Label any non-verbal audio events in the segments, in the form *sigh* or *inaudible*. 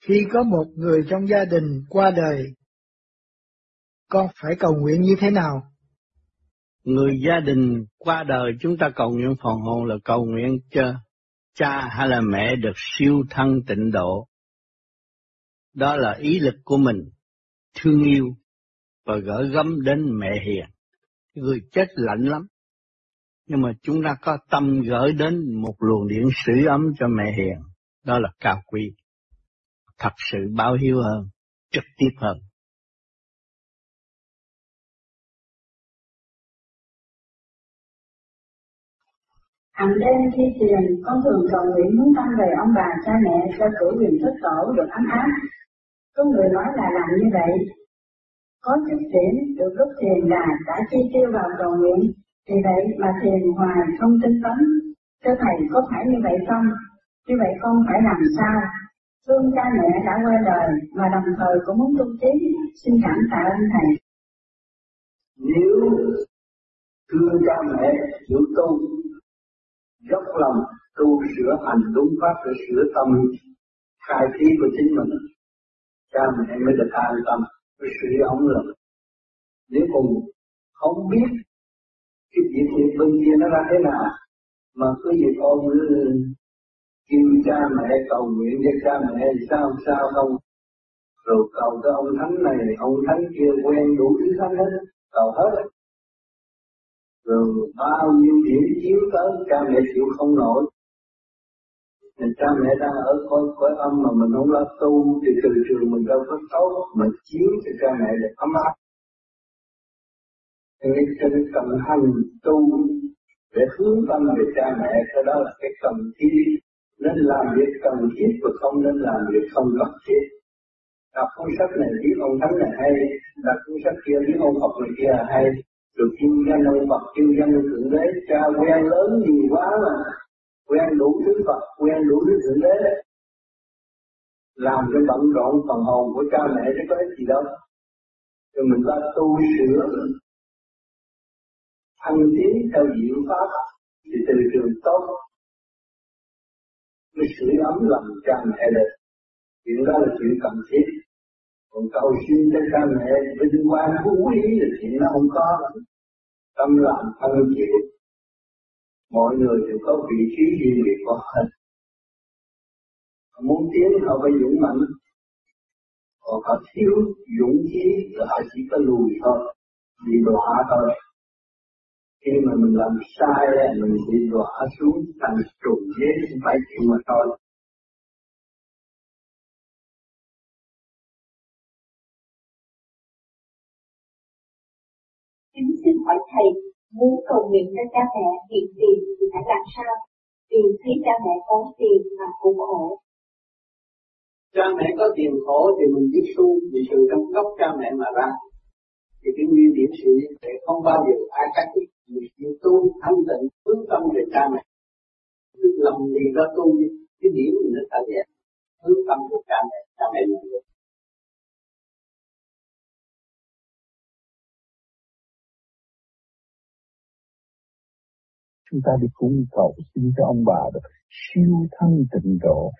Khi có một người trong gia đình qua đời, con phải cầu nguyện như thế nào? Người gia đình qua đời chúng ta cầu nguyện phần hồn là cầu nguyện cho cha hay là mẹ được siêu thân tịnh độ. Đó là ý lực của mình, thương yêu và gửi gắm đến mẹ hiền. Người chết lạnh lắm, nhưng mà chúng ta có tâm gửi đến một luồng điện sưởi ấm cho mẹ hiền, đó là cao quý. Thật sự báo hiếu hơn, trực tiếp hơn. Hằng đêm khi thiền, con thường cầu nguyện muốn tăng về ông bà cha mẹ cho cửu quyền thất tổ được ấm áp. Có người nói là làm như vậy. Có chút điểm được lúc thiền là đã chi tiêu vào cầu nguyện, vì vậy mà thiền hoài không tinh tấn. Thưa Thầy có phải như vậy không? Như vậy con phải làm sao? Thương cha mẹ đã qua đời mà đồng thời cũng muốn tu trí, xin cảm tạ ơn Thầy. Nếu thương cha mẹ chịu tu dốc lòng tu sửa hành đúng pháp để sửa tâm khai trí của chính mình cha mẹ mới được an tâm mới sửa ống lực nếu còn không biết cái việc bên kia nó ra thế nào mà cứ việc ôm kêu cha mẹ, cầu nguyện cho cha mẹ thì sao sao không? Rồi cầu cho ông thánh này, ông thánh kia quen đủ thứ thánh hết, cầu hết. Rồi bao nhiêu điểm chiếu tới, cha mẹ chịu không nổi. Mình cha mẹ đang ở cõi cõi âm mà mình không lo tu, thì từ trường mình đâu có tốt, mình chiếu cho cha mẹ được ấm áp. Nên cho nên cần hành tu để hướng tâm về cha mẹ, cái đó là cái cần thiết nên làm việc cần thiết và không nên làm việc không cần thiết. Đọc cuốn sách này biết ông thánh này hay, đọc cuốn sách kia biết ông Phật này kia là hay. Được kinh danh ông Phật kinh danh thượng đế, cha quen lớn nhiều quá mà. Quen đủ thứ Phật, quen đủ thứ thượng đế. Làm cho bận rộn phần hồn của cha mẹ chứ có ích gì đâu. Rồi mình ta tu sửa thăng tiến theo diệu pháp thì từ trường tốt mới sửa ấm lòng cha mẹ được chuyện đó là chuyện cần thiết. Còn cầu xin cho cha mẹ vinh quang phú quý là chuyện nó không có. Tâm lòng thân chịu mọi người đều có vị trí riêng biệt của họ muốn tiến họ phải dũng mạnh còn họ thiếu dũng khí thì họ chỉ có lùi thôi bị đọa thôi khi mà mình làm sai mình bị đọa xuống thành trùng ghế không phải chịu mà thôi Kính xin hỏi Thầy, muốn cầu nguyện cho cha mẹ hiện tiền thì phải làm sao? Vì thấy cha mẹ có tiền mà cũng khổ. Cha mẹ có tiền khổ thì mình biết tu vì sự trong gốc cha mẹ mà ra. Thì cái nguyên điểm sự như thế không bao giờ ai cắt đứt người chịu tu thanh tịnh hướng tâm về cha mẹ. Cứ lầm gì đó tu đi cái điểm mình nó thật vậy. Hướng tâm về cha mẹ, cha mẹ mình được. chúng ta đi cung cầu xin cho ông bà được siêu thân tịnh độ.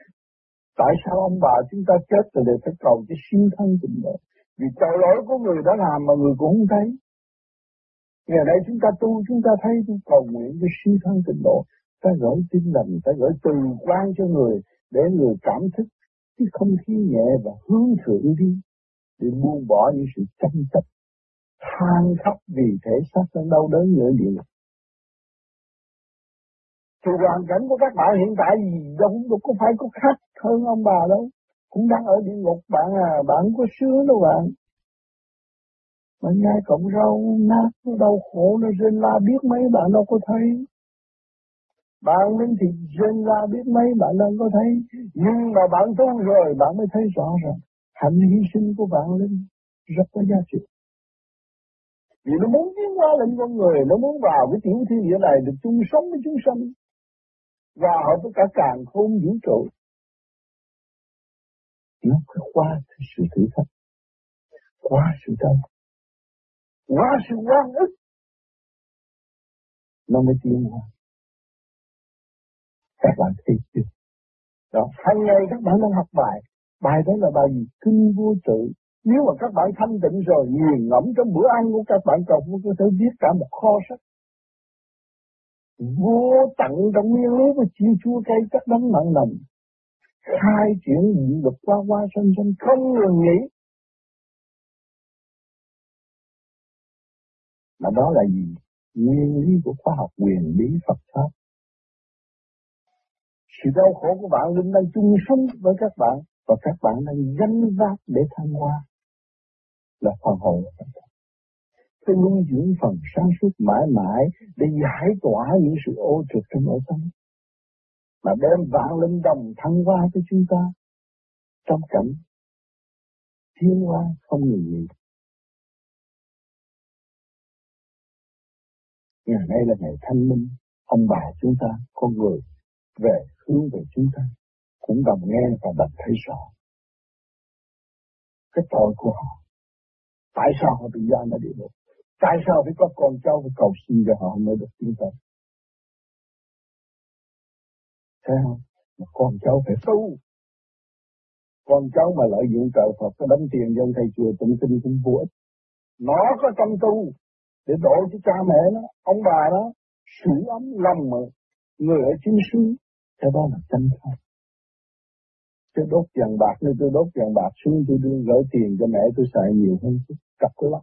Tại sao ông bà chúng ta chết rồi để phải cầu cái siêu thân tịnh độ? Vì tội lỗi của người đã làm mà người cũng không thấy. Ngày nay chúng ta tu chúng ta thấy chúng cầu nguyện cho siêu thân tịnh độ. Ta gửi tin lành, ta gửi từ quan cho người để người cảm thức cái không khí nhẹ và hướng thượng đi để buông bỏ những sự tranh chấp than khóc vì thể xác đang đau đớn nữa địa ngục thì hoàn cảnh của các bạn hiện tại gì đâu cũng có phải có khác hơn ông bà đâu. Cũng đang ở địa ngục bạn à, bạn có sướng đâu bạn. Mà nghe cộng rau nát, nó đau khổ, nó rên la biết mấy bạn đâu có thấy. Bạn đến thì rên la biết mấy bạn đâu có thấy. Nhưng mà bạn tu rồi bạn mới thấy rõ ràng. Hạnh hy sinh của bạn lên rất có giá trị. Vì nó muốn tiến qua lên con người, nó muốn vào cái tiểu thiên địa này được chung sống với chúng sanh và họ với cả càng khôn vũ trụ nó phải qua sự thử thách qua sự đau qua sự quan ức nó mới tiến hóa các bạn thấy chưa đó hàng ngày các bạn đang học bài Bài đó là bài gì? Kinh vô tự. Nếu mà các bạn thanh tịnh rồi, nghiền ngẫm trong bữa ăn của các bạn còn có thể viết cả một kho sách. Vô tận trong nguyên lý của chiêu chua cây các đấng mặn nồng. Khai chuyện nhịn được qua qua sân sân không ngừng nghỉ. Mà đó là gì? Nguyên lý của khoa học, quyền lý Phật Pháp. Sự đau khổ của bạn linh đang chung sống với các bạn, và các bạn đang gánh vác để thăng hoa là phần hồn của chúng ta. Nuôi dưỡng phần sáng suốt mãi mãi để giải tỏa những sự ô trực trong nội tâm. Mà đem vạn linh đồng thăng qua cho chúng ta. Trong cảnh thiên hoa không ngừng nghỉ. Ngày nay là ngày thanh minh, ông bà chúng ta, con người về hướng về chúng ta cũng đồng nghe và đồng thấy rõ. Cái tội của họ tại sao họ bị giam ở địa ngục? Tại sao phải có con cháu phải cầu xin cho họ mới được tiến tới thấy không con cháu phải tu con cháu mà lợi dụng trợ Phật có đánh tiền dân thầy chùa tụng kinh cũng vô ích nó có tâm tu để đổ cho cha mẹ nó, ông bà nó, sưởi ấm lòng mà người ở chính xứ cái đó là chân thật Tôi đốt vàng bạc nên tôi đốt vàng bạc xuống, tôi đưa gửi tiền cho mẹ tôi xài nhiều hơn chút, cặp lắm.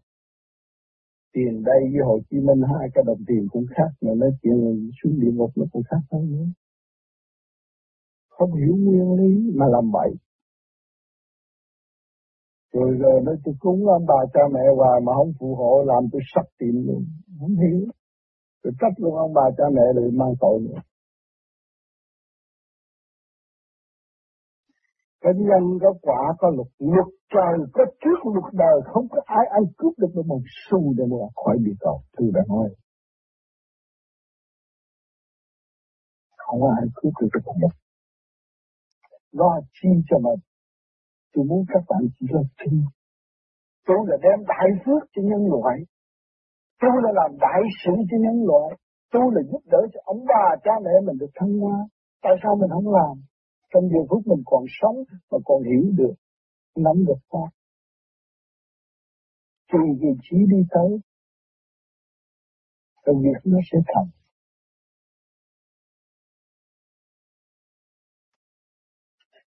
Tiền đây với Hồ Chí Minh hai cái đồng tiền cũng khác, mà nói chuyện xuống địa ngục nó cũng khác hơn nữa. Không hiểu nguyên lý mà làm bậy. Rồi rồi nó tôi cúng ông bà cha mẹ hoài mà không phù hộ, làm tôi sắp tìm luôn. Không hiểu. Rồi trách luôn ông bà cha mẹ rồi mang tội nữa. cái nhân có quả, có luật luật trời, có trước luật đời không có ai ăn cướp được một xu để mà khỏi bị cầu tôi đã nói không có ai cướp được một lo chi cho mình. Tôi muốn các bạn chỉ là tin tôi là đem đại phước cho nhân loại. Tôi là làm đại sự cho nhân loại. Tôi là giúp đỡ cho ông bà cha mẹ mình được thăng hoa. Tại sao mình không làm? Trong giờ phút mình còn sống mà còn hiểu được, nắm được pháp. Tùy vị trí đi tới, rồi việc nó sẽ thành.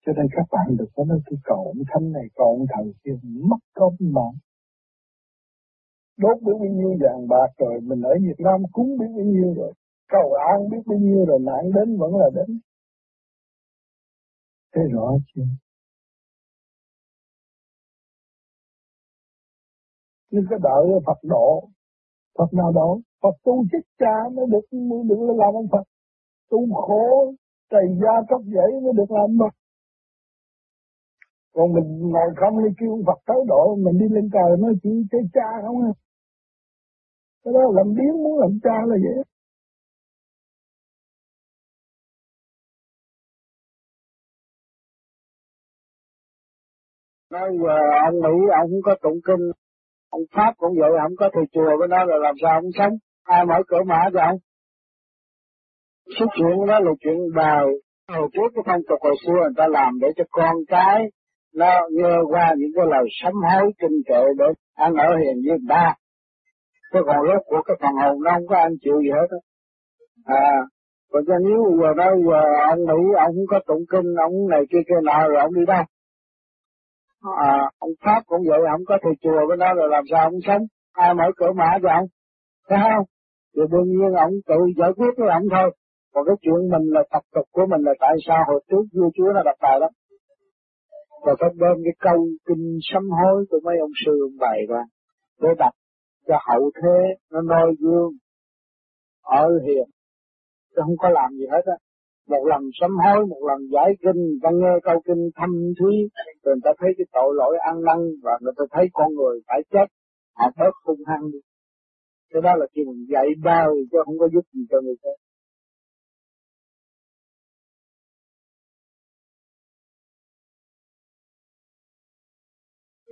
Cho nên các bạn được có nói tôi cầu ông thánh này, cầu ông thần kia, mất công mà. Đốt biết bao nhiêu vàng bạc rồi, mình ở Việt Nam cúng biết bao nhiêu rồi, cầu an biết bao nhiêu rồi, nạn đến vẫn là đến. Thấy rõ chưa? Nhưng cái đợi Phật độ Phật nào độ Phật tu chết cha mới được mới được làm ông Phật. Tu khổ trầy da cấp dễ mới được làm Phật còn mình ngồi không đi kêu Phật tới độ, mình đi lên trời nói chuyện chơi cha không à. Cái đó làm biến muốn làm cha là vậy nói giờ ông Mỹ ông không có tụng kinh, ông Pháp cũng vậy không có thầy chùa với nó là làm sao ông sống? Ai mở cửa mở cho ông? Số chuyện đó là chuyện đời hồi trước cái phong tục hồi xưa người ta làm để cho con cái nó nghe qua những cái lời sám hối kinh kệ để ăn ở hiền với ba, chứ còn lúc của cái phần hồn nó không có ăn chịu gì hết à còn cho nếu giờ đó giờ ông Mỹ ông không có tụng kinh ông này kia kia nọ rồi ông đi đâu? À, ông Pháp cũng vậy ông có thầy chùa với nó rồi làm sao ông sống? Ai mở cửa mã cho ông? Thấy không? Thì đương nhiên ông tự giải quyết với ông thôi. Còn cái chuyện mình là tập tục của mình là tại sao hồi trước vua chúa nó đặt bài đó? Và phải đem cái câu kinh sám hối của mấy ông sư ông bày ra để đặt cho hậu thế nó noi gương, ở hiền. Chứ không có làm gì hết á. Một lần sám hối, một lần giải kinh, ta nghe câu kinh thâm thúy rồi người ta thấy cái tội lỗi ăn năn và người ta thấy con người phải chết, họ bớt hung hăng đi. Cái đó là khi mình dạy bao chứ không có giúp gì cho người khác.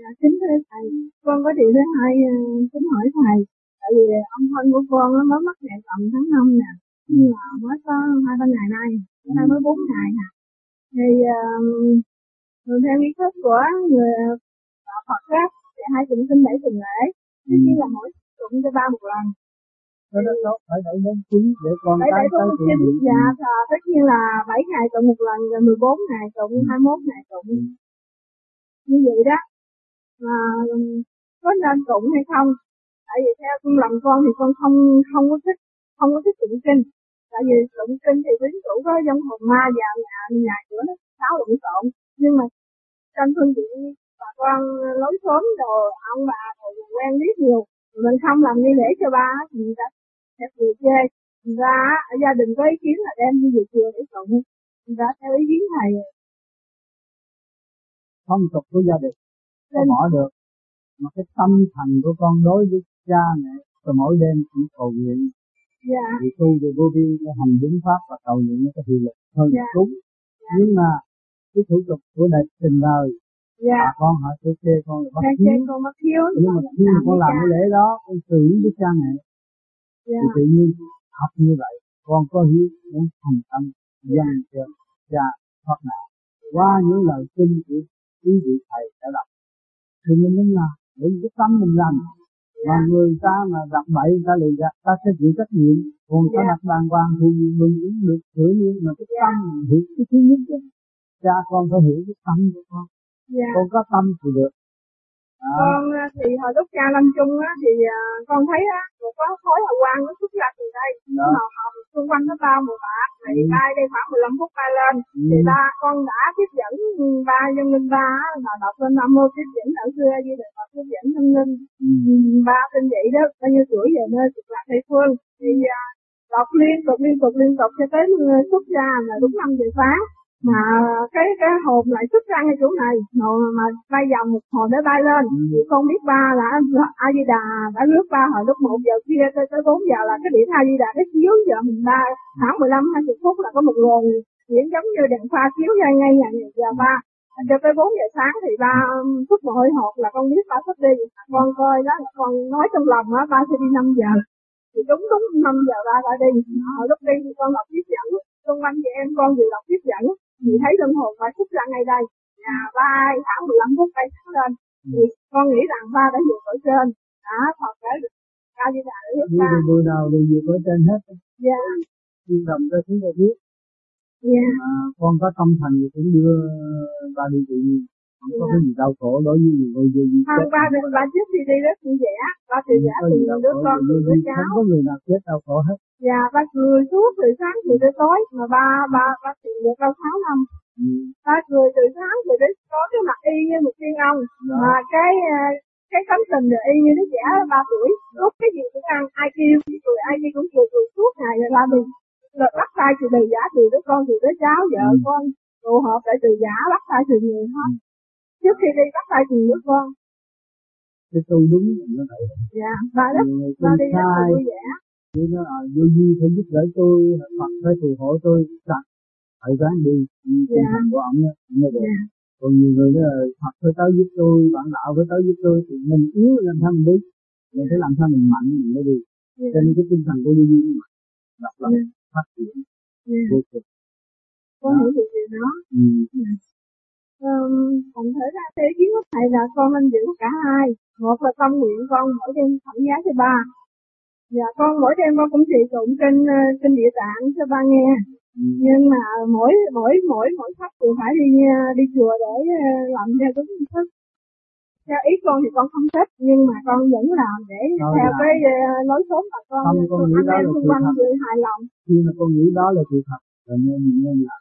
Dạ, kính thưa thầy, con có điều thứ hai kính hỏi thầy. Tại vì ông thân của con nó mới mất mẹ tầm tháng 5 nè, nhưng mà mới có hai ba ngày nay, nay mới bốn ngày nè. Thì uh, theo nghi thức của người Phật á, thì hai tụng kinh bảy tuần lễ, tất nhiên là mỗi tụng cho ba một lần. Đó đó, đó phải đẩy đến chín để con bảy bảy tuần liệu. dạ, à, tất nhiên là bảy ngày tụng một lần, rồi 14 ngày tụng, 21 ngày tụng. Như vậy đó. Mà có nên tụng hay không? Tại vì theo con lòng con thì con không không có thích, không có thích tụng kinh. Tại vì tụng kinh thì quyến rũ có dân hồn ma vào nhà nhà cửa nó xáo lộn xộn. Nhưng mà trong phương tiện bà con lối xóm đồ, ông bà rồi quen biết nhiều mình không làm nghi lễ cho ba, thì người ta sẽ vừa chê người ta ở gia đình có ý kiến là đem đi về chùa để tụng người ta theo ý kiến thầy phong tục của gia đình nên- bỏ được. Mà cái tâm thành của con đối với cha mẹ rồi mỗi đêm cũng cầu nguyện. Dạ. Thì tu về vô vi nó hành đúng pháp và cầu nguyện nó có hiệu lực hơn Dạ. đúng nhưng mà cái thủ tục của đời tình đời dạ. bà con họ sẽ chê con là bất Cha hiếu. chê con nhưng mà khi mà con làm cái lễ đó con xử với cha mẹ. Dạ. Thì tự nhiên học như vậy con có hiếu muốn thành tâm dâng cho cha thoát nạn. Qua những lời kinh của quý vị thầy đã đọc thì mình nên làm để cái tâm mình làm. Mà người ta mà đọc bậy ta lừa gạt ta sẽ chịu trách nhiệm. Còn ta đặt bàn quan thì mình cũng được sửa nhưng mà cái tâm mình hiểu cái thứ nhất chứ. Cha con phải hiểu cái tâm của con. Dạ. Con có tâm thì được à, con á, thì hồi lúc cha lâm chung á thì à, con thấy á một có khói hào quang nó xuất ra từ đây Đó. màu hồng xung quanh nó bao màu bạc thì Ừ. bay đây khoảng 15 phút bay lên Ừ. thì ba con đã tiếp dẫn ba dân linh ba là đọc lên nam mô tiếp dẫn đạo xưa như được Phật tiếp dẫn tâm linh ừ. Ba tin vậy đó bao nhiêu tuổi về nơi cực lạc tây phương thì à, đọc liên tục liên tục liên tục cho tới xuất ra là đúng 5 giờ sáng mà cái cái hồn lại xuất ra ngay chỗ này mà, mà bay vòng một hồi để bay lên. Ừ. con biết ba là a di đà đã rước ba hồi lúc một giờ kia tới tới bốn giờ là cái điện a di đà cái chiếu giờ mình ba khoảng 15 20 phút là có một nguồn điện giống như đèn pha chiếu ngay ngay nhà giờ ba. Cho tới 4 giờ sáng thì ba um, xuất một hơi hột là con biết ba sắp đi. Con coi đó con nói trong lòng á ba sẽ đi 5 giờ. Thì đúng đúng 5 giờ ba đã đi. Hồi lúc đi thì con đọc tiếp dẫn. Xung quanh chị em con vừa đọc tiếp dẫn thì thấy linh hồn phải xuất ra ngay đây nhà ba khoảng 15 phút bay sáng lên. Thì con nghĩ rằng ba đã vượt ở trên. Đã thật được ca di đà để giúp là bữa nào đều vượt ở trên hết. Dạ. Nhưng đồng ra chúng ta biết. Dạ. Mà con có tâm thành thì cũng đưa ba đi tự nhiên không có cái gì đau khổ đối với người vô vi không ba được ba trước khi đi rất vui vẻ ba từ giả đau đứa con đứa cháu. không có người nào chết đau khổ hết. Dạ, ba cười suốt từ sáng từ tới tối. Mà ba ba ba tìm được đâu sáu năm. ừ. Ba cười từ sáng từ tới tối cái mặt y như một tiên ông. Mà cái ờ, cái tấm tình rồi y như đứa trẻ ba tuổi. Lúc cái gì cũng ăn ai kêu cười ai đi cũng cười cười suốt ngày. Rồi la mình rồi bắt tay từ từ giả từ đứa con từ đứa cháu vợ Ừ. con tụ họp lại từ giả bắt tay từ người hết trước khi đi bắt tay từ đứa con. Cái tu đúng là nó vậy dạ ba rất ba đi rất là vui vẻ. Như nó à, vô vi phải giúp đỡ tôi Phật phải phù hộ tôi sạch phải ráng đi. Tinh Dạ. thần của ông á ông mới được còn nhiều người đó Phật phải tới giúp tôi bạn đạo phải tới giúp tôi thì mình yếu làm sao mình đi. Mình phải làm sao mình mạnh mình mới đi. Dạ. cho nên cái tinh thần của vô nó mạnh lập Dạ. phát triển. Vô cùng con hiểu được điều đó. Ừ. Um, thành thử ra ý kiến của thầy là con nên giữ cả hai một là tâm nguyện con mỗi đêm thẩm giá cho ba và con mỗi đêm con cũng trì tụng kinh ờ, kinh địa tạng cho ba nghe Ừ. nhưng mà mỗi mỗi mỗi mỗi khách thì phải đi ờ, đi chùa để ờ, làm theo đúng nghi thức theo ý con thì con không thích nhưng mà con vẫn làm để Thôi theo làm. cái lối sống mà con Không, con nghĩ đó là sự thật. hài lòng khi mà con nghĩ đó là sự thật là nên mình nên làm Dạ.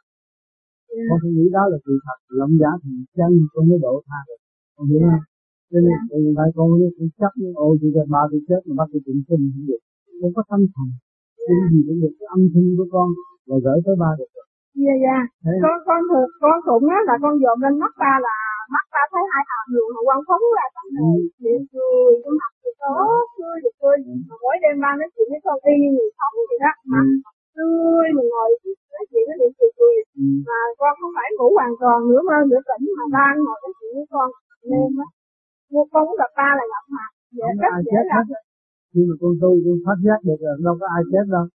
Con phải nghĩ đó là sự thật lộng giá thì chân con mới độ tha. Được con hiểu không cho nên từ tại con nó cũng chấp những ô thì là ba tôi chết mà bắt tôi tụng kinh không được. Con có tâm thành cái gì cũng được cái âm thanh của con rồi gửi tới ba được rồi. Dạ dạ. Con con thường con tụng á là con dồn lên mắt ba là mắt ba thấy hai hàm luồng hào quang phóng ra tận trời miệng cười cái mặt thì có cười thì cười. Mà mỗi đêm ba nói chuyện với con y như người sống vậy đó. Mặt tươi mà ngồi nói chuyện với cười cười ừ. mà con không phải ngủ hoàn toàn nửa mơ nửa tỉnh mà ba ngồi nói chuyện với con. Đêm á mua con cũng gặp ba là gặp mặt. Dễ ai dễ hết. khi mà con tu con phát giác được là đâu có ai chết đâu. *laughs*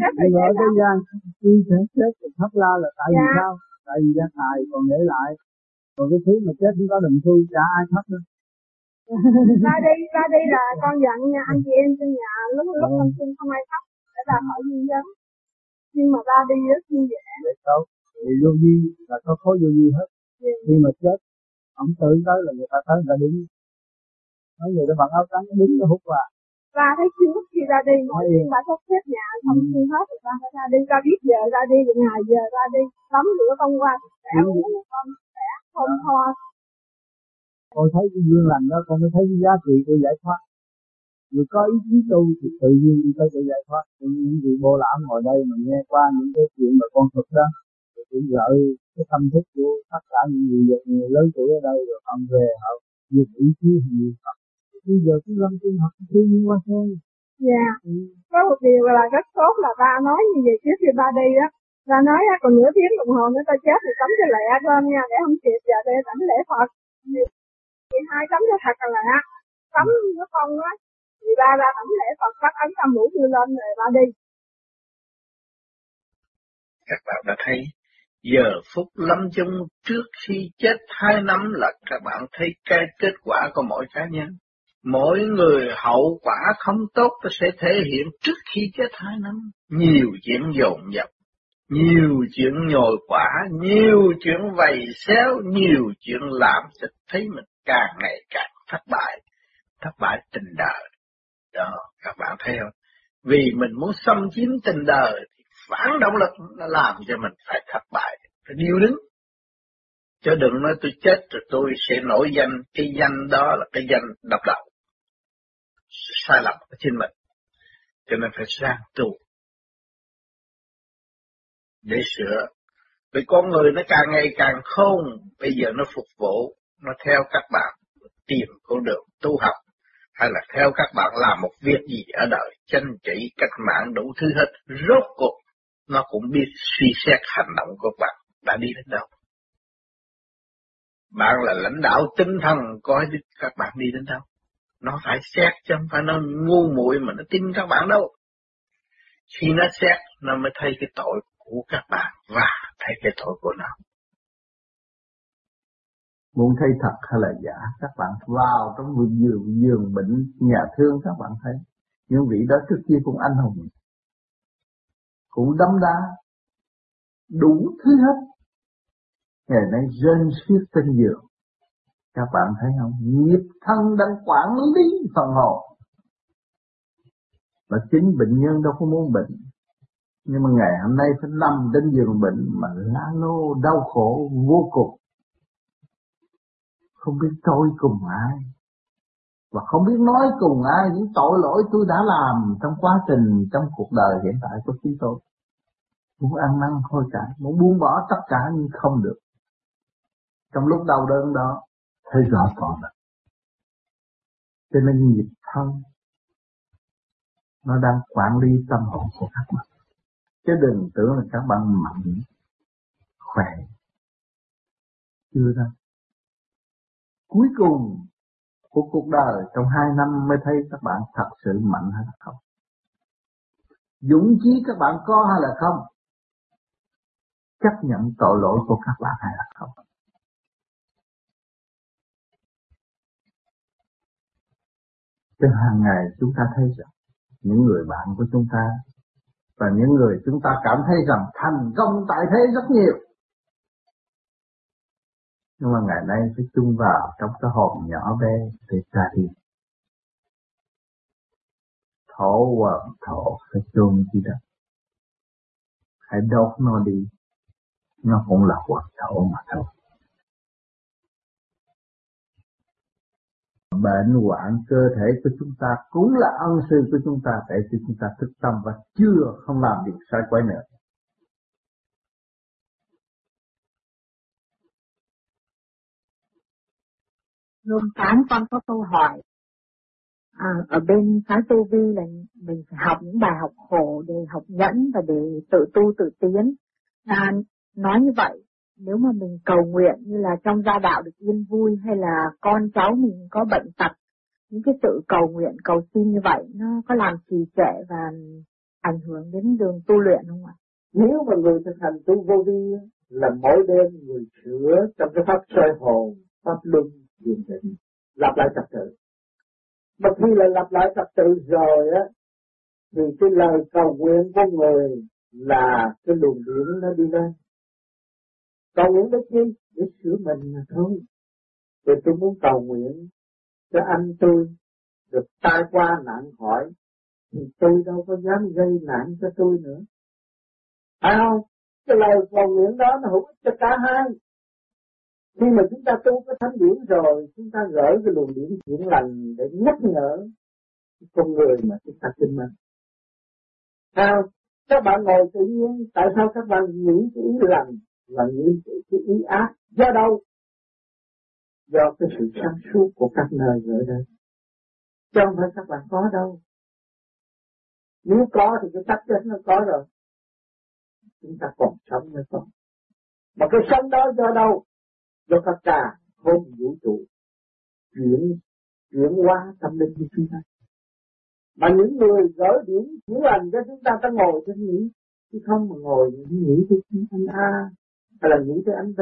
Là nhưng mà ở thế gian tuy sẽ chết thì thấp la là tại vì Dạ. sao? Tại vì ra xài còn để lại. Còn cái thứ mà chết không có đồng xu chả ai thấp nữa *laughs* ra đi ra đi là con giận nha anh chị em trong nhà. Lúc lúc con sinh không ai thấp để ra khỏi duyên dấn nhưng mà ra đi rất vui vẻ để tốt. Thì vô vi là có khối vô vi hết. Yeah. khi mà chết ông tự tới là người ta tới người ta đứng. Nói người ta mặc áo trắng đứng nó hút vào. Ra thấy trước khi ra đi mọi chuyện đã sắp xếp nhà xong ừ. hết rồi ra ra đi. Ra biết giờ ra đi ngày giờ ra đi. Tắm rửa công qua khỏe uống con khỏe không ho con thấy cái duyên lành đó con mới thấy cái giá trị của giải thoát người có ý chí tu thì tự nhiên đi tới tự giải thoát. Tự nhiên những vị bồ lão ngồi đây mà nghe qua những cái chuyện mà con thuật đó thì cũng gợi cái tâm thức của tất cả những người, người lớn tuổi ở đây rồi ông về họ dùng ý chí nhiều Phật. Bây giờ cũng lâm trung học thiên nhiên qua thôi dạ. Ừ. có một điều là rất tốt là ba nói như vậy trước khi ba đi đó ba nói á còn nửa tiếng đồng hồ nữa ta chết thì tắm cho lẹ lên nha để không kịp giờ để tắm lễ phật. Thì hai tắm cho thật là lẹ tắm nó không á thì ba ra tổng thể phật bắt ấn tâm mũi đưa lên rồi ba đi các bạn đã thấy giờ phút lâm chung trước khi chết hai năm là các bạn thấy cái kết quả của mỗi cá nhân Mỗi người hậu quả không tốt nó sẽ thể hiện trước khi chết hai năm. Nhiều chuyện dồn dập, nhiều chuyện nhồi quả, nhiều chuyện vầy xéo, nhiều chuyện làm cho thấy mình càng ngày càng thất bại, thất bại tình đời. Đó, các bạn thấy không? Vì mình muốn xâm chiếm tình đời, thì phản động lực nó làm cho mình phải thất bại, phải điêu đứng. Chứ đừng nói tôi chết rồi tôi sẽ nổi danh, cái danh đó là cái danh độc đạo sai lầm ở trên mình cho nên phải sang tu để sửa vì con người nó càng ngày càng khôn bây giờ nó phục vụ nó theo các bạn tìm con đường tu học hay là theo các bạn làm một việc gì ở đời tranh trị cách mạng đủ thứ hết rốt cuộc nó cũng biết suy xét hành động của bạn đã đi đến đâu bạn là lãnh đạo tinh thần coi các bạn đi đến đâu nó phải xét chứ không phải nó ngu muội mà nó tin các bạn đâu. Khi nó xét, nó mới thấy cái tội của các bạn và thấy cái tội của nó. Muốn thấy thật hay là giả, các bạn vào trong vườn giường, giường bệnh, nhà thương các bạn thấy. Những vị đó trước kia cũng anh hùng, cũng đấm đá, đủ thứ hết. Ngày nay rên xiết trên giường, các bạn thấy không? Nghiệp thân đang quản lý phần hồn. Mà chính bệnh nhân đâu có muốn bệnh. Nhưng mà ngày hôm nay phải nằm trên giường bệnh mà lá lô đau khổ vô cùng. Không biết tôi cùng ai. Và không biết nói cùng ai những tội lỗi tôi đã làm trong quá trình, trong cuộc đời hiện tại của chúng tôi. Muốn ăn năn thôi cả, muốn buông bỏ tất cả nhưng không được. Trong lúc đau đớn đó, thấy rõ toàn là cho nên nghiệp thân nó đang quản lý tâm hồn của các bạn chứ đừng tưởng là các bạn mạnh khỏe chưa đâu cuối cùng của cuộc đời, trong hai năm mới thấy các bạn thật sự mạnh hay là không? Dũng chí các bạn có hay là không? Chấp nhận tội lỗi của các bạn hay là không? Cho hàng ngày chúng ta thấy rằng những người bạn của chúng ta và những người chúng ta cảm thấy rằng thành công tại thế rất nhiều. Nhưng mà ngày nay phải chung vào trong cái hồn nhỏ bé để ra đi. Thổ quần thổ phải chôn chi đó. Hãy đốt nó đi. Nó cũng là quần thổ mà thôi. bệnh hoạn cơ thể của chúng ta cũng là ân sư của chúng ta để cho chúng ta thức tâm và chưa không làm việc sai quái nữa. Luôn sáng con có câu hỏi. À, ở bên phái tu vi là mình phải học những bài học khổ để học nhẫn và để tự tu tự tiến. À, nói như vậy nếu mà mình cầu nguyện như là trong gia đạo được yên vui hay là con cháu mình có bệnh tật, những cái sự cầu nguyện, cầu xin như vậy nó có làm trì trệ và ảnh hưởng đến đường tu luyện không ạ? Nếu mà người thực hành tu vô vi là mỗi đêm người sửa trong cái pháp soi hồn, pháp luân, thiền tĩnh lặp lại trật tự. Mà khi là lặp lại trật tự rồi á, thì cái lời cầu nguyện của người là cái luồng điển nó đi lên. Cầu nguyện để chi? Để sửa mình mà thôi. thì tôi muốn cầu nguyện cho anh tôi được tai qua nạn khỏi, thì tôi đâu có dám gây nạn cho tôi nữa. Phải không? Cái lời cầu nguyện đó nó hữu ích cho cả hai. Khi mà chúng ta tu cái thánh điển rồi, chúng ta gửi cái luồng điển chuyển lành để nhắc nhở con người mà chúng ta tin mình. Sao? Các bạn ngồi tự nhiên, tại sao các bạn nghĩ cái ý lành và nghĩ cái ý ác? Do đâu? Do cái sự sáng suốt của các nơi ở đây. Chứ không phải các bạn có đâu. Nếu có thì cái chắc chắn nó có rồi. Chúng ta còn sống mới còn. Mà cái sống đó do đâu? Do các cả hôn vũ trụ, chuyển chuyển qua tâm linh của chúng ta. Mà những người gỡ điểm, chữa lành cho chúng ta ta ngồi cho nghĩ chứ không mà ngồi nghĩ tới anh A hay là nghĩ tới anh B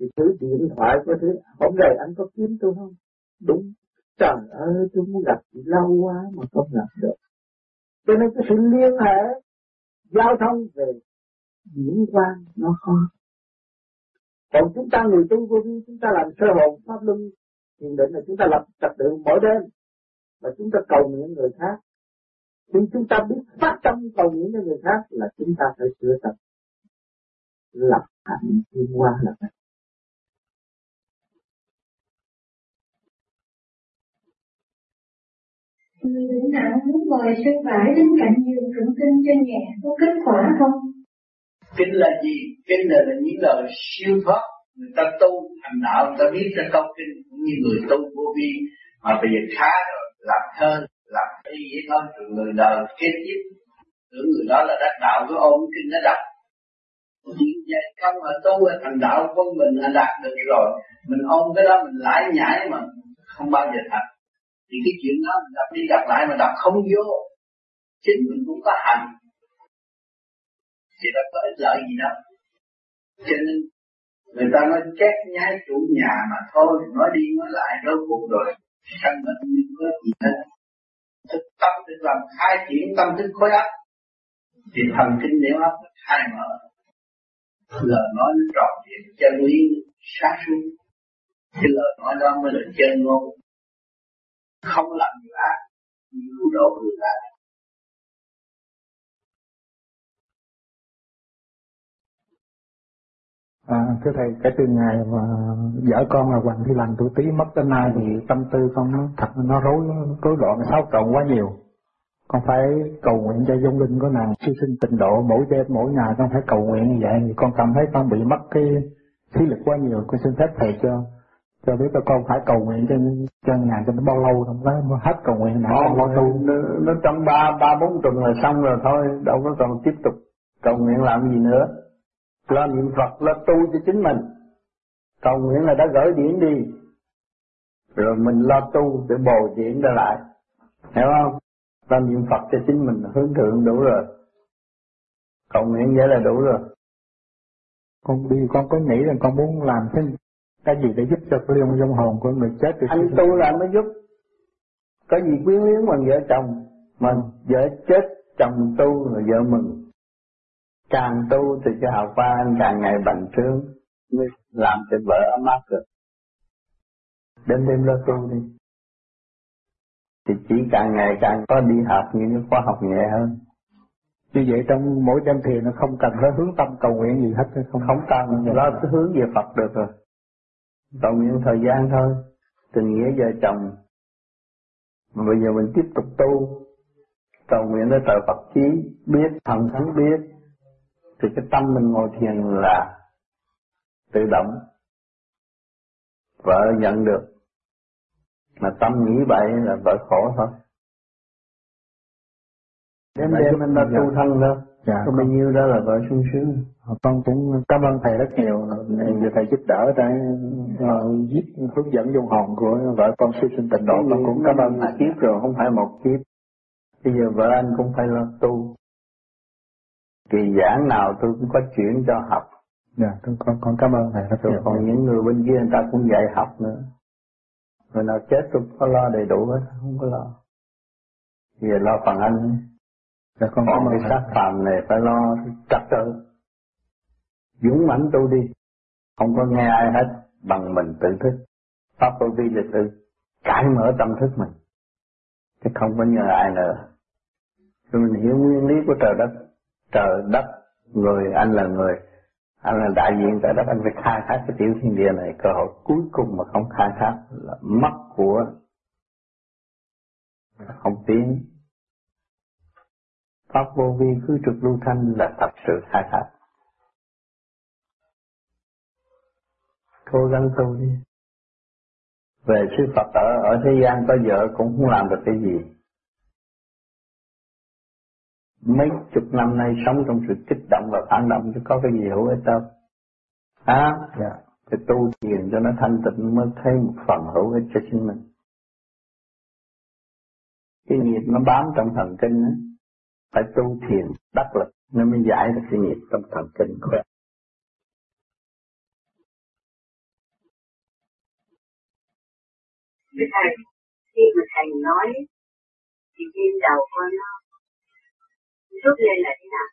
thì thứ điện thoại có thứ, hôm nay anh có kiếm tôi không? Đúng. Trời ơi, tôi muốn gặp chị lâu quá mà không gặp được. Cho nên cái sự liên hệ giao thông về diễn quan nó khó. Còn chúng ta người tu vô vi, chúng ta làm sơ hồn, pháp luân, thiền định là chúng ta lập trật tự mỗi đêm và chúng ta cầu nguyện người khác. Khi chúng ta biết phát tâm cầu nguyện cho người khác là chúng ta phải sửa tập lập hạnh thiên hoa lập. Người bệnh nặng muốn ngồi sân vải bên cạnh giường tụng kinh cho nhẹ, có kết quả không? Kinh là gì? Kinh là, là những lời siêu thoát. Người ta tu thành đạo người ta biết ra câu kinh cũng như người tu vô vi. Mà bây giờ khá rồi làm thơ làm cái vậy hơn từ người đời kết tiếp tưởng người đó là đắc đạo cứ ôm kinh nó đọc. Chuyện vậy không mà tu là thành đạo của mình là đạt được rồi. Mình ôm cái đó mình lãi nhãi mà không bao giờ thành. Thì cái chuyện đó mình đọc đi đọc lại mà đọc không vô. Chính mình cũng có hành thì đâu có ích lợi gì đâu. Cho nên người ta nói chết nhái chủ nhà mà thôi, nói đi nói lại, rốt cuộc rồi sanh bệnh như có gì hết thực tâm được làm khai triển tâm thức khối óc. Thì thần kinh nếu óc khai mở, lời nói nó trọn vẹn chân lý sáng suốt. Thì lời nói đó mới là chân ngôn. Không làm điều ác cứu độ người ta À, thưa thầy, kể từ ngày mà vợ con là Hoàng Thi Lành tuổi tí mất tới nay thì tâm tư con nó thật nó rối rối loạn xáo trộn quá nhiều. Con phải cầu nguyện cho dung linh của nàng siêu sinh tịnh độ mỗi đêm mỗi ngày con phải cầu nguyện như vậy thì con cảm thấy con bị mất cái khí lực quá nhiều. Con xin phép thầy cho cho biết cho con phải cầu nguyện cho cho nhà cho nó bao lâu không nó hết cầu nguyện nào không lo tu nó, nó trong ba ba bốn tuần là xong rồi thôi đâu có còn tiếp tục cầu nguyện làm gì nữa lo niệm Phật lo tu cho chính mình. Cầu nguyện là đã gửi điển đi. Rồi mình lo tu để bồi điển trở lại. Hiểu không? Lo niệm Phật cho chính mình hướng thượng đủ rồi. Cầu nguyện vậy là đủ rồi. Con đi con có nghĩ là con muốn làm cái cái gì để giúp cho cái linh dung hồn của người chết được anh tu là mới giúp. Có gì quyến luyến bằng vợ chồng mà vợ chết chồng tu là vợ mừng càng tu thì cái hào quang càng ngày bành trướng mới làm cho vợ ấm áp được. Đêm đêm lo tu đi. Thì chỉ càng ngày càng có đi học những cái khoa học nhẹ hơn. Như vậy trong mỗi đêm thiền nó không cần phải hướng tâm cầu nguyện gì hết không không cần lo cái hướng về Phật được rồi. Cầu nguyện thời gian thôi. Tình nghĩa vợ chồng. Mà bây giờ mình tiếp tục tu. Cầu nguyện tới trời Phật chí biết thần thánh biết thì cái tâm mình ngồi thiền là tự động. Vợ nhận được. Mà tâm nghĩ bậy là vợ khổ thôi. Đêm đêm anh đã tu thân đâu dạ, có bao nhiêu đó là vợ sung sướng. Con cũng cảm ơn thầy rất nhiều. Vì thầy giúp đỡ để uh, giúp hướng dẫn dung hồn của vợ con siêu sinh tịnh độ. Con cũng cảm ơn thầy kiếp rồi không phải một kiếp. Bây giờ vợ anh cũng phải lo tu kỳ giảng nào tôi cũng có chuyện cho học Dạ, con con cảm ơn thầy. Dạ, còn những người bên kia người ta cũng dạy học nữa. Người nào chết cũng có lo đầy đủ hết, không có lo. Giờ lo phần anh. Dạ, con còn cái xác phàm này phải lo trật tự. Dũng mãnh tu đi. Không có nghe ai hết, bằng mình tự thức. Pháp vô vi là tự cải mở tâm thức mình. Chứ không có nhờ ai nữa. Rồi mình hiểu nguyên lý của trời đất. Trời đất, người, anh là người anh là đại diện tại đất anh phải khai thác cái tiểu thiên địa này. Cơ hội cuối cùng mà không khai thác là mất của không tiến. Pháp vô vi cứ trực lưu thanh là thật sự khai thác. Cố gắng tu đi. Về sư Phật ở ở thế gian có vợ cũng không làm được cái gì mấy chục năm nay sống trong sự kích động và phản động chứ có cái gì hữu ích đâu. À dạ. Thì tu thiền cho nó thanh tịnh mới thấy một phần hữu ích cho chính mình. Cái nghiệp nó bám trong thần kinh á phải tu thiền đắc lực nó mới giải được cái nghiệp trong thần kinh khỏe thầy khi mà thầy nói thì tim đầu con nó rút lên là thế nào?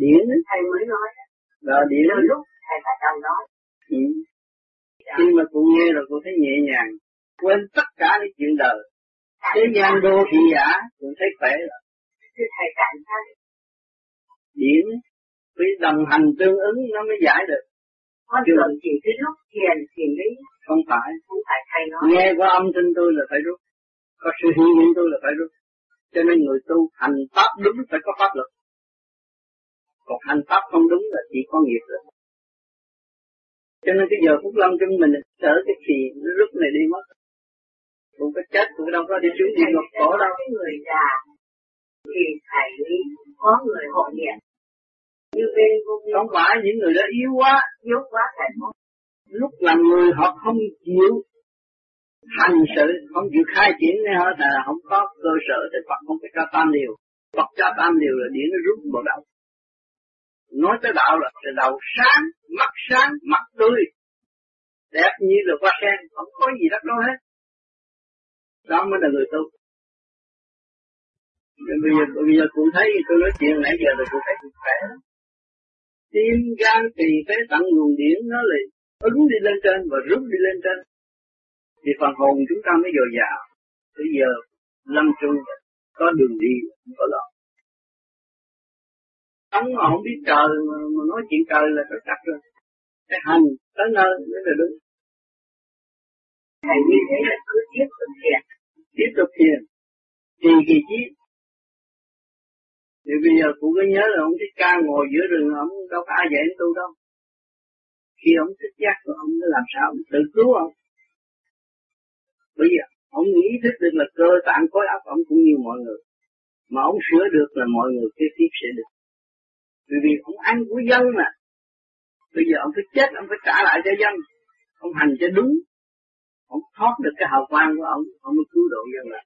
Điển. Thầy mới nói đó điển. Đôi lúc thầy bắt đầu nói. Ừ. khi mà cô nghe rồi cô thấy nhẹ nhàng quên tất cả những chuyện đời. Thế gian đô thị giả cũng thấy khỏe rồi. Thầy tại sao điển với đồng hành tương ứng nó mới giải được. Con tưởng chỉ cái lúc thiền thiền lý không phải. Không phải thầy nói. Nghe qua âm thanh tôi là phải rút. Có sự hiện diện tôi là phải rút cho nên người tu hành pháp đúng phải có pháp luật. Còn hành pháp không đúng là chỉ có nghiệp rồi. Cho nên cái giờ phút lâm trong mình sợ cái gì nó rút này đi mất. Cũng có chết cũng đâu có đi xuống địa ngục khổ đâu. Cái người già thì thầy có người hộ niệm. Như bên không phải những người đó yếu quá, yếu quá thầy. Lúc làm người họ không chịu hành sự không chịu khai triển nên họ là không có cơ sở thì Phật không phải cho tam điều Phật cho tam điều là điển nó rút vào đầu. Nói tới đạo là từ đầu sáng, mắt sáng, mặt tươi. Đẹp như là hoa sen, không có gì đắt đâu hết. Đó mới là người tu. Bây giờ bây giờ cụ thấy tôi nói chuyện nãy giờ rồi cụ thấy cụ khỏe tim gan tỳ phế tận nguồn điển nó là ứng đi lên trên và rút đi lên trên thì phần hồn chúng ta mới dồi dào. Bây giờ lâm chung có đường đi không có lo sống mà không biết trời mà, mà nói chuyện trời là nó chắc rồi. Cái hành tới nơi mới là đúng. Thầy như thế là cứ tiếp tục thiền. Tiếp tục thiền. Trì kỳ chí. Thì bây giờ cũng có nhớ là ông thích ca ngồi giữa rừng ông đâu có ai dạy tu đâu. Khi ông thích giác rồi ông làm sao ông tự cứu ông Bây giờ, ông nghĩ thức được là cơ tạng khối óc ông cũng như mọi người. Mà ông sửa được là mọi người kế tiếp sẽ được. Vì vì ông ăn của dân mà. Bây giờ ông phải chết, ông phải trả lại cho dân. Ông hành cho đúng. Ông thoát được cái hào quang của ông, ông mới cứu độ dân lại.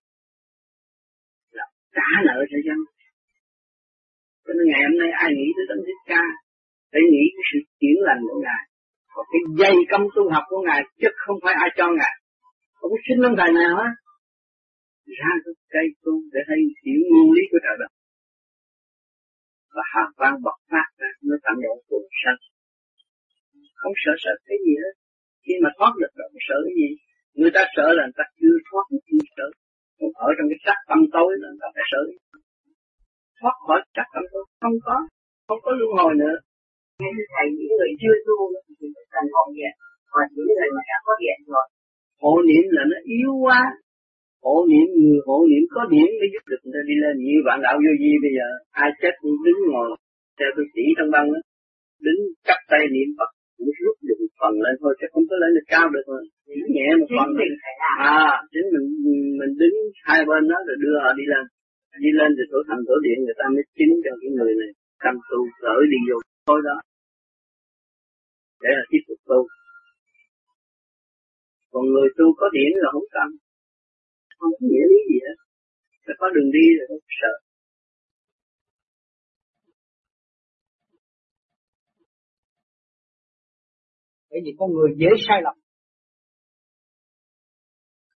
Là trả nợ cho dân. Cho nên ngày hôm nay ai nghĩ tới Tấn Thích Ca, phải nghĩ cái sự chuyển lành của Ngài. và cái dây công tu học của Ngài, chứ không phải ai cho Ngài. Không xin ông thầy nào á. Ra cái cây tu để thấy hiểu nguyên lý của trời đất. Và hào quang bộc phát ra, nó tận độ cuộc sanh. Không sợ sợ cái gì hết. Khi mà thoát được rồi, sợ cái gì? Người ta sợ là người ta chưa thoát, chưa sợ. Còn ở trong cái sắc tâm tối là người ta phải sợ. Thoát khỏi sắc tâm tối, không có. Không có luân hồi nữa. Nên thầy những người chưa tu thì cần hộ niệm. Còn những người mà đã có điện rồi hộ niệm là nó yếu quá. Hộ niệm người hộ niệm có điểm mới giúp được người ta đi lên. Như bạn đạo vô vi bây giờ ai chết cũng đứng ngồi theo tôi chỉ trong băng đó. Đứng chắp tay niệm phật cũng rút được một phần lên thôi chứ không có lên được cao được mà. Chỉ nhẹ một phần à chính mình mình đứng hai bên đó rồi đưa họ đi lên. Đi lên thì tổ thành tổ điện người ta mới chính cho cái người này tâm tu gửi đi vô. Thôi đó. Để là tiếp tục tu còn người tu có điển là không cần không có nghĩa lý gì hết. Phải có đường đi rồi không sợ. Bởi vì con người dễ sai lầm.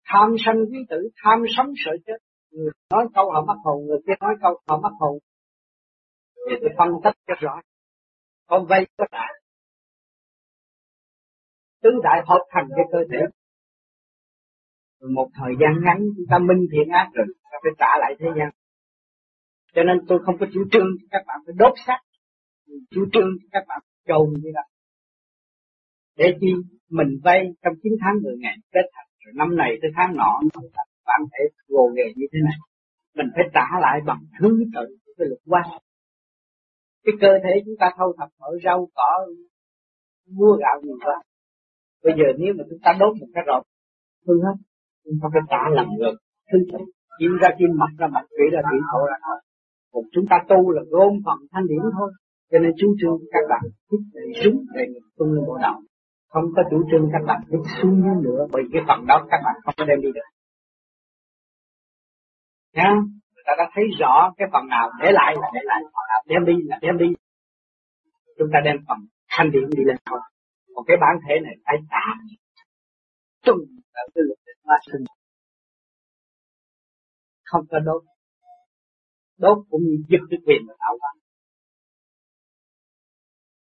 Tham sân quý tử tham sống sợ chết. Người nói câu họ mắc hồn người kia nói câu họ mắc hồn. Thì tôi phân tích cho rõ. Con vay có đại, tứ đại hợp thành cái cơ thể một thời gian ngắn chúng ta minh thiện ác rồi, ta phải trả lại thế gian. Cho nên tôi không có chủ trương các bạn phải đốt xác. Chủ trương các bạn chôn như đó để chi mình vay trong 9 tháng 10 ngày kết thành rồi năm này tới tháng nọ, bạn thể gồ ghề như thế này. Mình phải trả lại bằng thứ tự cái luật quan cái cơ thể chúng ta thâu thập ở rau, cỏ, mua gạo, nhiều quá. Bây giờ nếu mà chúng ta đốt một cái rộp hư hết nhưng ta phải trả lần ngược thứ tự ra kim mặt ra mặt kỹ ra kỹ thổ ra thôi. Còn chúng ta tu là gom phần thanh điển thôi. Cho nên chú trương các bạn thích để súng để tu bộ đạo không có chủ trương các bạn thích xuống dưới nữa bởi cái phần đó các bạn không có đem đi được. Nha người ta đã thấy rõ cái phần nào để lại là để lại phần nào đem đi, là đem đi. Chúng ta đem phần thanh điển đi lên thôi. Còn cái bản thể này phải trả tuần là cái luật phát sinh không có đốt. Đốt cũng như giật cái quyền mà tạo ra.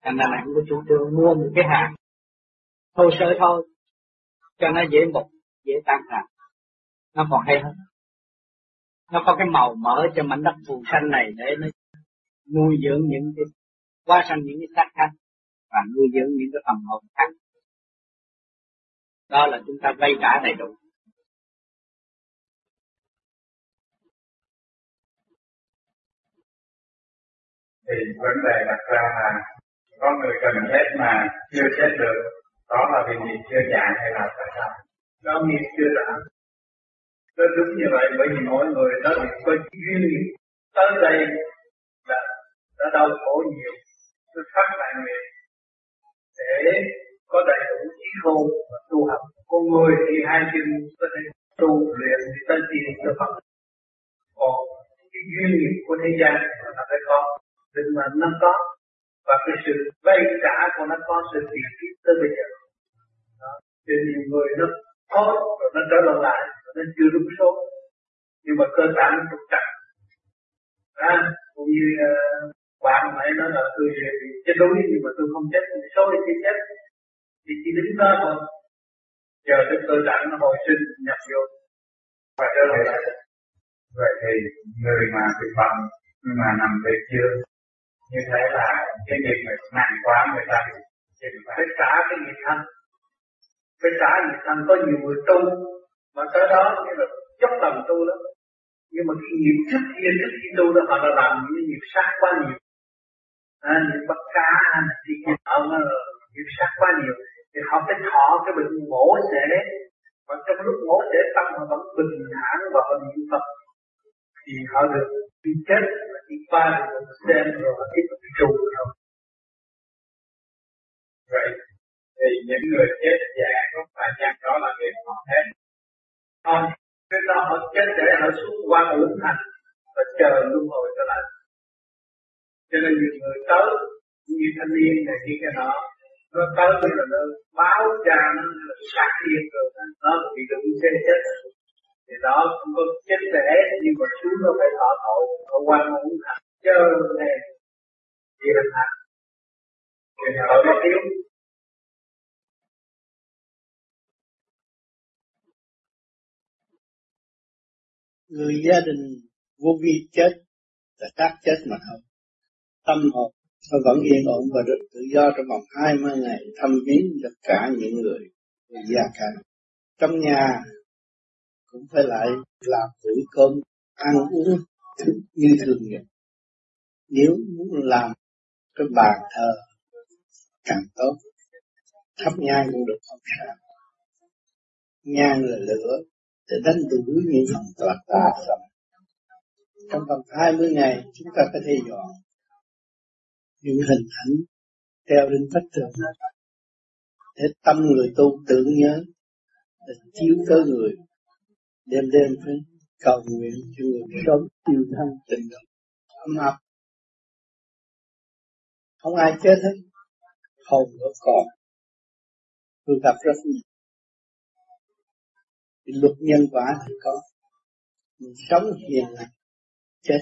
thành ra này cũng có chủ trương mua một cái hàng. Thô sơ thôi. Cho nó dễ mục dễ tan rã. Nó còn hay hơn. Nó có cái màu mỡ cho mảnh đất phù xanh này để nó nuôi dưỡng những cái, qua sanh những cái xác khác và nuôi dưỡng những cái phần hồn khác đó là chúng ta vay trả đầy đủ. Thì vấn đề đặt ra là có người cần chết mà chưa chết được đó là vì nghiệp chưa dạng hay là tại sao? Đó nghiệp chưa dạng, nó đúng như vậy bởi vì mỗi người đó có duyên. Nghiệp tới đây là đã đau khổ nhiều. Tôi phát lại nguyện để có đầy đủ trí khôn và tu học. Con người thì hai chân có thể tu luyện thì tới tiền cho Phật. Còn cái duyên nghiệp của thế gian là phải có định mệnh nó có và cái sự vay trả của nó có sự tiền kiếp tới bây giờ. Đó. cho nhiều người nó có rồi nó trở lại lại nó chưa đúng số. Nhưng mà cơ bản nó trục trặc. À, cũng như uh, bạn nãy nói là tôi à, chết đuối nhưng mà tôi không chết số thì chết. Thì chỉ đứng đó thôi. Chờ cái cơ bản nó hồi sinh nhập vô và trở lại lại. Vậy thì người mà bị bệnh nhưng mà nằm về chưa như thế là cái nghiệp này nặng quá người ta thì phải trả cái nghiệp thân. Phải trả nghiệp thân có nhiều người tu mà tới đó như là chấp tầm tu đó. Nhưng mà cái nghiệp trước kia trước khi tu đó họ đã làm những nghiệp sát quá nhiều. À, nghiệp bất cá thì nghiệp ông nghiệp sát quá nhiều. Thì họ phải thọ cái bệnh mổ xẻ. Và trong lúc mổ xẻ tâm họ vẫn bình thản và họ niệm Phật thì họ được đi chết và đi qua được xem rồi họ tiếp tục tu thôi vậy thì những người chết già không phải chăng đó là việc họ hết không. Cái đó họ chết để họ xuống qua ngũ hành và chờ luân hồi trở lại. Cho nên nhiều người tới như thanh niên này như cái đó, nó tới là nó báo cha nó sát thiên rồi, nó bị đụng xe chết thì đó cũng có chết để nhưng mà xuống nó phải thọ tội ở quan ngũ thành chờ này thì hình thành thì tội nó thiếu người gia đình vô vi chết là các chết mà thôi. Tâm hồn nó vẫn yên ổn và được tự do trong vòng 20 ngày thăm viếng tất cả những người gia cảnh. Trong nhà cũng phải lại làm bữa cơm, ăn uống như thường nhật. Nếu muốn làm cái bàn thờ càng tốt, thắp nhang cũng được không sao. Nhang là lửa để đánh đuổi những phần tà tà phẩm. Trong vòng 20 ngày chúng ta có thể dọn những hình ảnh treo lên vách tường để tâm người tu tưởng nhớ để chiếu tới người đêm đêm phải cầu nguyện cho người sống yêu thân. Tình độ ấm áp. Không ai chết hết. Hồn vẫn còn. Tôi gặp rất nhiều. Luật nhân quả thì có. Mình sống hiền lành chết.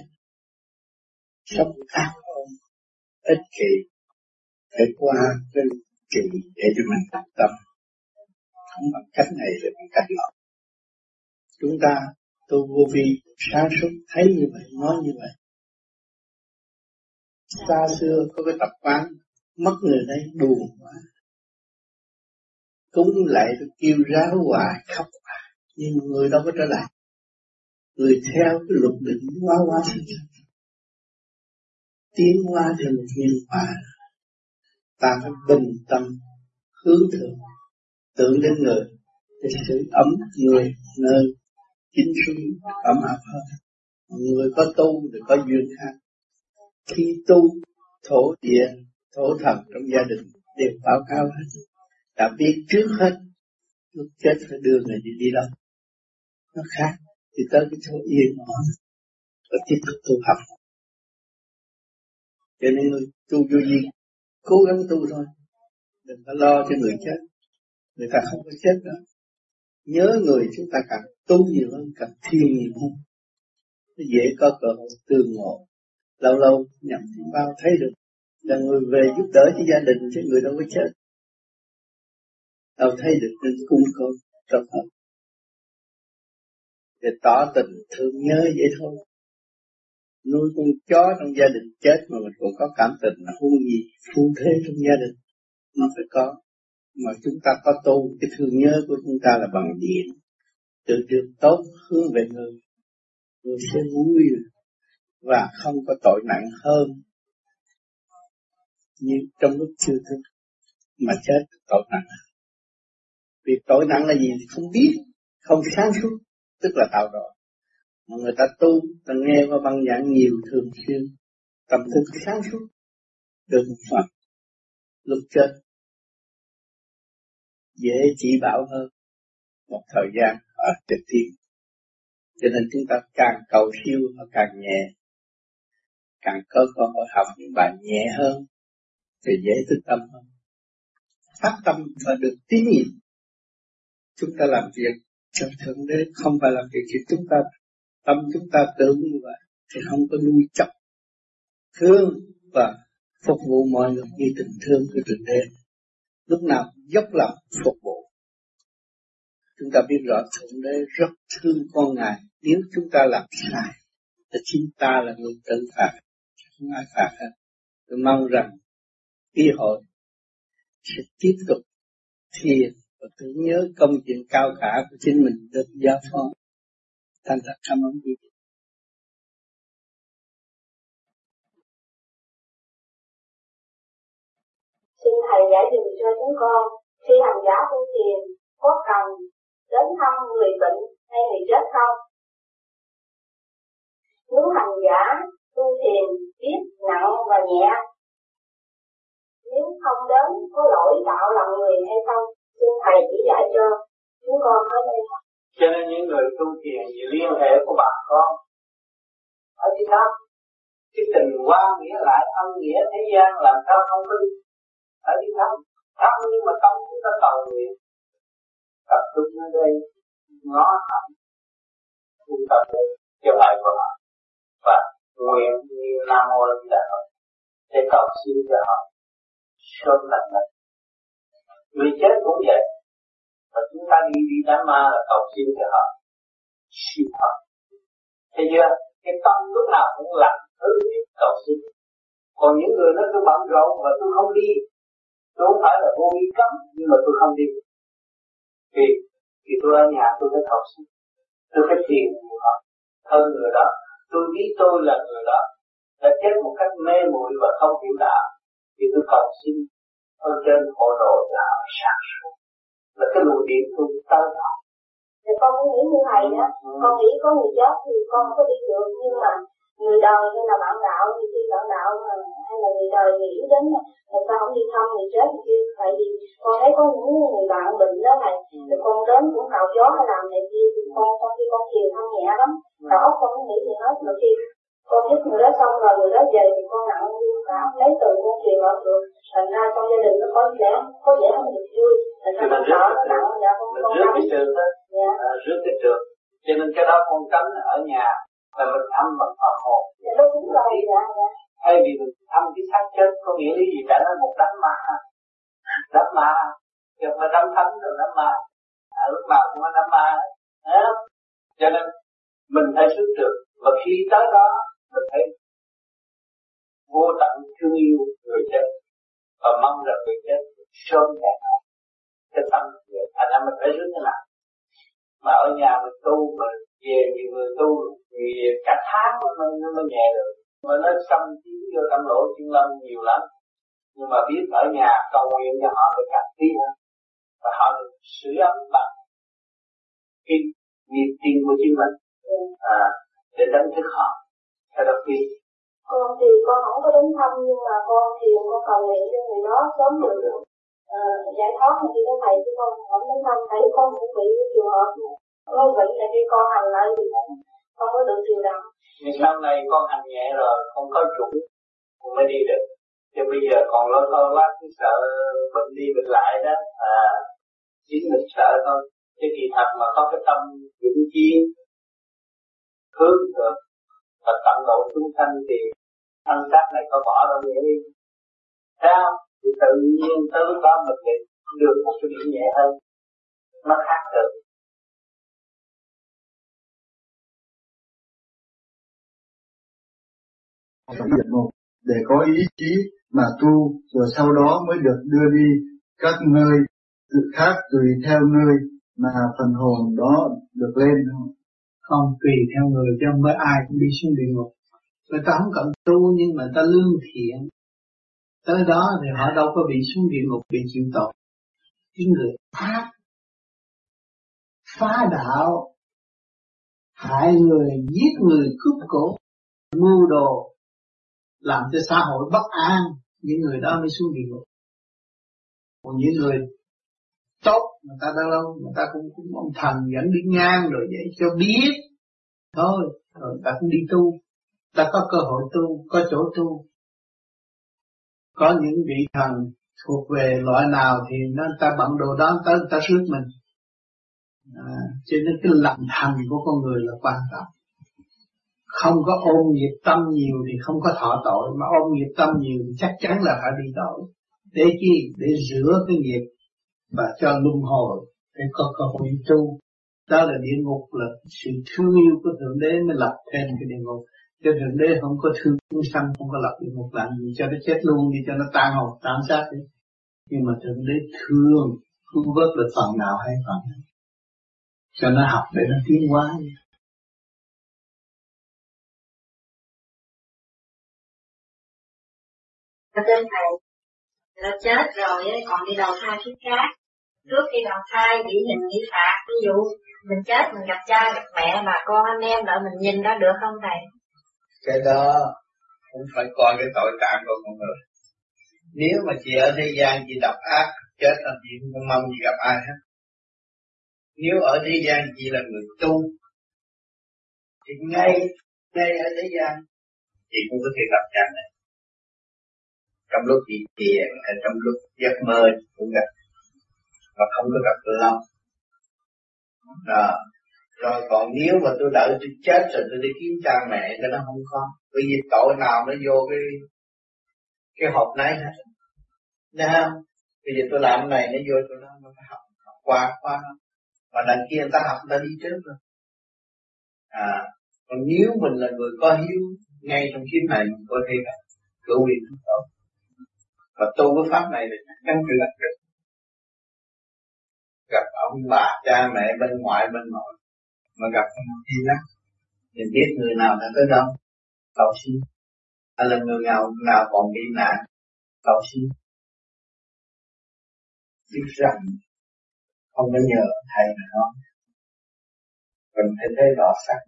Sống ác ôn ích kỷ để qua cái kỳ để cho mình tập tâm. Không bằng cách này thì bằng cách nọ chúng ta tu vô vi, sáng suốt thấy như vậy, nói như vậy. Xa xưa có cái tập quán, mất người đây buồn quá. Cúng lại kêu ráo hoài khóc hoài nhưng người đâu có trở lại. Người theo cái luật định quá quá sinh sinh tiến qua theo một nhân quả. Ta phải bình tâm, hướng thượng, tưởng đến người, để sự ấm người, nơi chính suy ấm áp hơn người có tu thì có duyên khác. Khi tu, thổ địa, thổ thần trong gia đình đều báo cáo hết. Đã biết trước hết, lúc chết phải đưa người đi đi đâu. Nó khác thì tới cái chỗ yên ổn và tiếp tục tu học. Cho nên người tu vô gì cố gắng tu thôi. Đừng có lo cho người chết. Người ta không có chết đâu. Nhớ người chúng ta cần tu nhiều hơn càng thiền nhiều hơn nó dễ có cơ hội tương ngộ. Lâu lâu nhận bao thấy được là người về giúp đỡ cho gia đình chứ người đâu có chết. Đâu thấy được nên cung con trong hợp để tỏ tình thương nhớ vậy thôi. Nuôi con chó trong gia đình chết mà mình còn có cảm tình là hung gì? Phu thế trong gia đình nó phải có. Mà chúng ta có tu, cái thương nhớ của chúng ta là bằng điện tự điều tốt hướng về người. Người sẽ vui và không có tội nặng hơn như trong lúc chưa thức mà chết tội nặng. Vì tội nặng là gì không biết, không sáng suốt, tức là tạo rồi. Mà người ta tu, ta nghe qua băng giảng nhiều thường xuyên, tâm thức sáng suốt được một phần lúc chết dễ chỉ bảo hơn một thời gian ở trực tiếp cho nên chúng ta càng cầu siêu, nó càng nhẹ. Càng có cơ hội học những bài nhẹ hơn, thì dễ thức tâm hơn. Phát tâm và được tín nhiệm. Chúng ta làm việc cho thượng đế, không phải làm việc thì chúng ta, tâm chúng ta tưởng như vậy, thì không có nuôi chấp thương và phục vụ mọi người như tình thương của thượng đế. Lúc nào dốc lòng phục vụ chúng ta biết rõ thượng đế rất thương con ngài nếu chúng ta làm sai thì chính ta là người tự phạt không ai phạt hết tôi mong rằng khi hội sẽ tiếp tục thiền và tưởng nhớ công chuyện cao cả của chính mình được giao phó. Thành thật cảm ơn quý vị. Xin Thầy giải dùm cho chúng con, khi hành giả tu thiền, có cần đến thăm người bệnh hay người chết không? Nếu hành giả tu thiền biết nặng và nhẹ, nếu không đến có lỗi tạo lòng người hay không? xin thầy chỉ dạy cho chúng con mới đây cho nên những người tu thiền gì liên hệ của bà con ở phía đó cái tình quan nghĩa lại ân nghĩa thế gian làm sao không có đi ở đi thăm thăm nhưng mà tâm chúng ta cầu nguyện tập trung ở đây ngó thẳng tu tập để cho lại của họ. Và nguyện như nam mô di đà để cầu xin cho họ sớm lành bệnh. Người chết cũng vậy, và chúng ta đi đi đám ma là cầu xin cho họ siêu họ thấy chưa? Cái tâm lúc nào cũng làm thứ để cầu xin. Còn những người nó cứ bận rộn và tôi không đi, tôi không phải là vô vi cấm, nhưng mà tôi không đi vì vì tôi ở nhà tôi phải cầu xin tôi phải tìm họ hơn người đó. Tôi biết tôi là người đó đã chết một cách mê muội và không hiểu đạo. Thì tôi cầu xin ở trên hộ độ là sáng suốt. Là cái luồng điện tôi tới đó thì con cũng nghĩ như thầy đó ừ. con nghĩ có người chết thì con có đi được nhưng mà người đời hay là bạn đạo thì khi bạn đạo mà hay là người đời nghĩ đến là sao không đi thăm người chết thì kia tại vì con thấy có những người bạn bệnh đó này thì con đến cũng cào gió hay làm này kia thì con sau khi con thiền thanh nhẹ lắm đầu óc con nghĩ gì hết. Mà khi con giúp người đó xong rồi người đó về thì con nặng cả lấy từ con truyền ở được thành ra trong gia đình nó có vẻ có vẻ không được vui. Thành ra con sợ nó nặng dạ con mình rước cái trường dạ. à, rước cái trường. Cho nên cái đó con tránh ở nhà là mình âm bằng Phật hồn đúng rồi dạ dạ. Thay vì mình âm cái xác chết có nghĩa lý gì? Cả nó một đám ma. Đám ma. Không phải đám thánh rồi đám ma. À, lúc nào cũng có đám ma. Đấy cho nên mình phải xuất trường và khi tới đó mình phải vô tận thương yêu người chết. Và mong rằng người chết sớm giải thoát cái tâm vậy thành ra mình phải rước cái nào? Mà ở nhà mình tu mà về nhiều người tu vì cả tháng nó mới, nó mới nhẹ được. Mà nó xâm chiếm vô tâm lỗ chuyên lâm nhiều lắm. Nhưng mà biết ở nhà cầu nguyện cho họ được càng tiến hơn và họ được sửa ấm bằng cái nghiệp tiên của chính mình. À, để đánh thức họ. Theo đó biết con thì con không có đến thăm nhưng mà con thì con cầu nguyện cho người đó sớm được uh, giải thoát mà đi đến thầy chứ con không đến thăm. Thầy con cũng bị trường hợp có bệnh là khi con hành lại thì không có được điều động nhưng sau này con hành nhẹ rồi, không có chủ cũng mới đi được. Chứ bây giờ còn lo lo lát sợ bệnh đi bệnh lại đó à chính mình sợ thôi. Chứ kỳ thật mà có cái tâm vững chí hướng được và tận độ chúng sanh thì thân xác này có bỏ đâu nhẹ đi thấy không? Thì tự nhiên tới lúc đó mình lại được một cái điểm nhẹ hơn. Nó khác được. Trong địa ngục để có ý chí mà tu, rồi sau đó mới được đưa đi các nơi tự khác tùy theo nơi mà phần hồn đó được lên không? Không tùy theo người chứ không phải ai cũng đi xuống địa ngục. Người ta không cần tu nhưng mà ta lương thiện. Tới đó thì họ đâu có bị xuống địa ngục bị chịu tội. Cái người ác phá đạo, hại người, giết người, cướp cổ, mưu đồ làm cho xã hội bất an những người đó mới xuống địa ngục. Còn những người tốt người ta đã lâu người ta cũng cũng ông thần dẫn đi ngang rồi vậy cho biết. Thôi rồi người ta cũng đi tu. Ta có cơ hội tu có chỗ tu. Có những vị thần thuộc về loại nào thì nó ta bận đồ đó tới ta rước mình. À, cho nên cái lòng thành của con người là quan trọng không có ôm nghiệp tâm nhiều thì không có thọ tội, mà ôm nghiệp tâm nhiều thì chắc chắn là phải bị tội. Để chi? Để rửa cái nghiệp và cho luân hồi, để có cơ hội tu. Đó là địa ngục, là sự thương yêu của thượng đế mới lập thêm cái địa ngục. Cho thượng đế không có thương chúng sanh, không có lập địa ngục làm gì cho nó chết luôn, đi cho nó tan hồn, tan xác đi. Nhưng mà thượng đế thương, cứu vớt được phần nào hay phần nào. Cho nó học để nó tiến hóa. Ở trên thầy, nó chết rồi còn đi đầu thai kiếp khác. Trước khi đầu thai bị hình bị phạt, ví dụ mình chết mình gặp cha gặp mẹ bà con anh em đợi mình nhìn đó được không thầy? Cái đó cũng phải coi cái tội trạng của con người. Nếu mà chị ở thế gian chị độc ác, chết là chị không mong gì gặp ai hết. Nếu ở thế gian chị là người tu, thì ngay ngay ở thế gian chị cũng có thể gặp cha mẹ trong lúc bị thiền hay trong lúc giấc mơ cũng gặp. Mà không có gặp lâu. Đó. rồi còn nếu mà tôi đợi tôi chết rồi tôi đi kiếm cha mẹ thì nó không có. Bởi vì tội nào nó vô cái cái hộp này hết. Nè? Bây giờ tôi làm này nó vô tôi nó nó phải học, học qua qua mà đằng kia người ta học người ta đi trước rồi. À. Còn nếu mình là người có hiếu ngay trong kiếp này mình có thể gặp cửa quyền tốt và tu cái pháp này thì chắc chắn phải gặp được. Gặp ông bà, cha, mẹ bên ngoại bên nội. Mà gặp không thì lắm. Thì biết người nào đã tới đâu cầu xin. Hay là người nào nào còn bị nạn cầu xin. Biết rằng không có nhờ thầy mà nói. Mình phải thấy rõ sắc